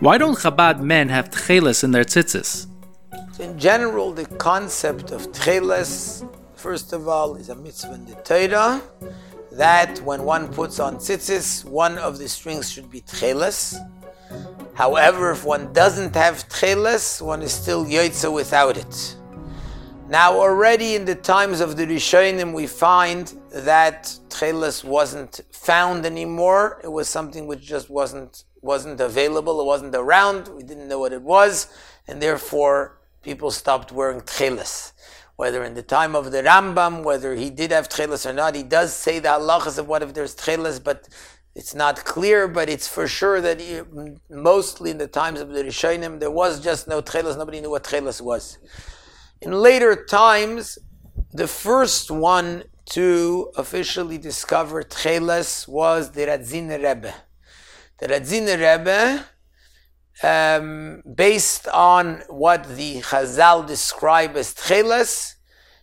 Why don't Chabad men have tcheles in their tzitzis? In general, the concept of tcheles, first of all, is a mitzvah in the Torah that when one puts on tzitzis, one of the strings should be tcheles. However, if one doesn't have tcheles, one is still yotze without it. Now, already in the times of the Rishonim, we find that tcheles wasn't found anymore. It was something which just wasn't wasn't available. It wasn't around. We didn't know what it was, and therefore people stopped wearing tcheles. Whether in the time of the Rambam, whether he did have tcheles or not, he does say the halachas of what if there's tcheles, but it's not clear, but it's for sure that he, mostly in the times of the Rishonim, there was just no tcheles. Nobody knew what tcheles was. In later times, the first one to officially discover tcheles was the Radziner Rebbe. The Radziner Rebbe, um, based on what the Chazal describe as tcheles,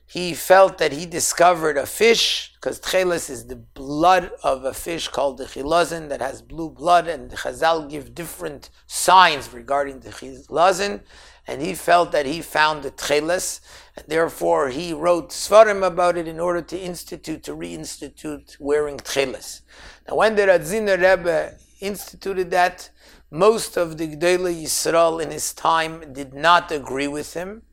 he felt that he discovered a fish, because tcheles is the blood of a fish called the chilazin that has blue blood, and the Chazal give different signs regarding the chilazin, and he felt that he found the tcheles, and therefore he wrote svarim about it in order to institute, to reinstitute wearing tcheles. Now when the Radziner Rebbe instituted that, most of the Gedolei Yisrael in his time did not agree with him,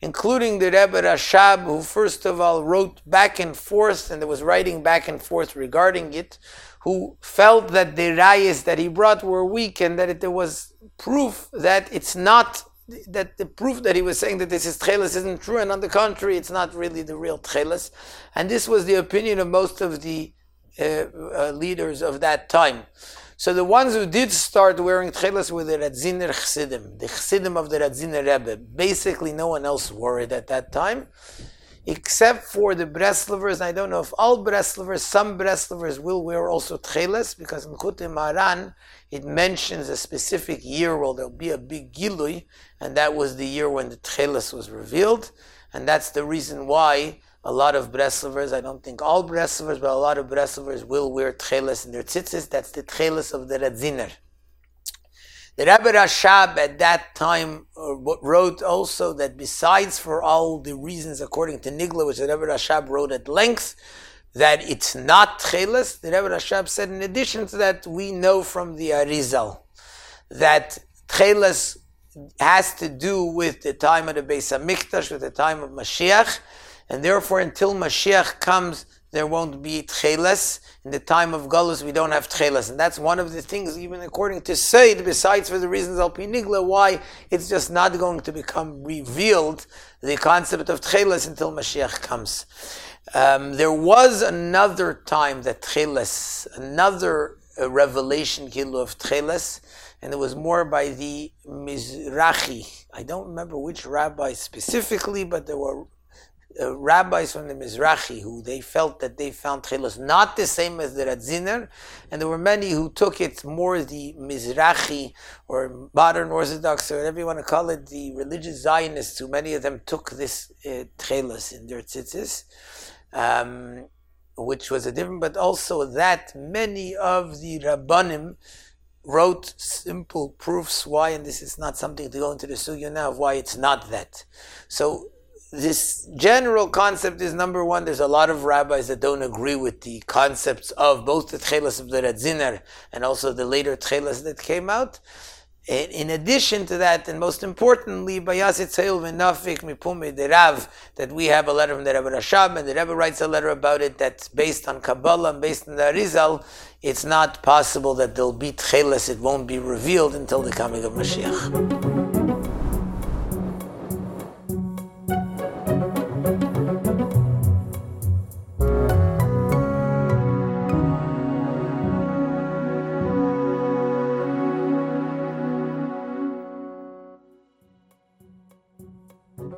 including the Rebbe Rashab, who first of all wrote back and forth, and there was writing back and forth regarding it, who felt that the rayas that he brought were weak and that it, there was proof that it's not that the proof that he was saying that this is tcheles isn't true, and on the contrary, it's not really the real tcheles. And this was the opinion of most of the uh, uh, leaders of that time. So the ones who did start wearing tchelas were the Radziner Chsidim, the Chsidim of the Radziner Rebbe. Basically, no one else wore it at that time, except for the Breslovers. I don't know if all Breslovers, some Breslovers will wear also tchelas, because in Likutei Moharan it mentions a specific year where there'll be a big gilui, and that was the year when the tchelas was revealed, and that's the reason why a lot of Breslovers, I don't think all Breslovers, but a lot of Breslovers will wear tcheles in their tzitzis. That's the tcheles of the Radziner. The Rebbe Rashab at that time uh, wrote also that besides for all the reasons according to Nigla, which the Rebbe Rashab wrote at length, that it's not tcheles, the Rebbe Rashab said in addition to that, we know from the Arizal that tcheles has to do with the time of the Beis Hamikdash, with the time of Mashiach, and therefore until Mashiach comes, there won't be tcheles. In the time of Galus, we don't have tcheles. And that's one of the things, even according to Sod, besides for the reasons Al Pi Nigla, why it's just not going to become revealed, the concept of tcheles until Mashiach comes. Um, there was another time that tcheles, another uh, revelation gilui of tcheles, and it was more by the Mizrahi. I don't remember which rabbi specifically, but there were uh, rabbis from the Mizrahi who they felt that they found Tchelos not the same as the Radziner, and there were many who took it more the Mizrahi or modern Orthodox or whatever you want to call it, the religious Zionists who many of them took this uh, in their tzitzis. Um, which was a different, but also that many of the Rabbanim wrote simple proofs why, and this is not something to go into the sugya now of why it's not that. So this general concept is number one, there's a lot of rabbis that don't agree with the concepts of both the Tchelas of the Radziner and also the later Tchelas that came out. In addition to that, and most importantly, that we have a letter from the Rebbe Rashab, and the Rebbe writes a letter about it that's based on Kabbalah and based on the Arizal. It's not possible that there'll be Tchelas, it won't be revealed until the coming of Mashiach.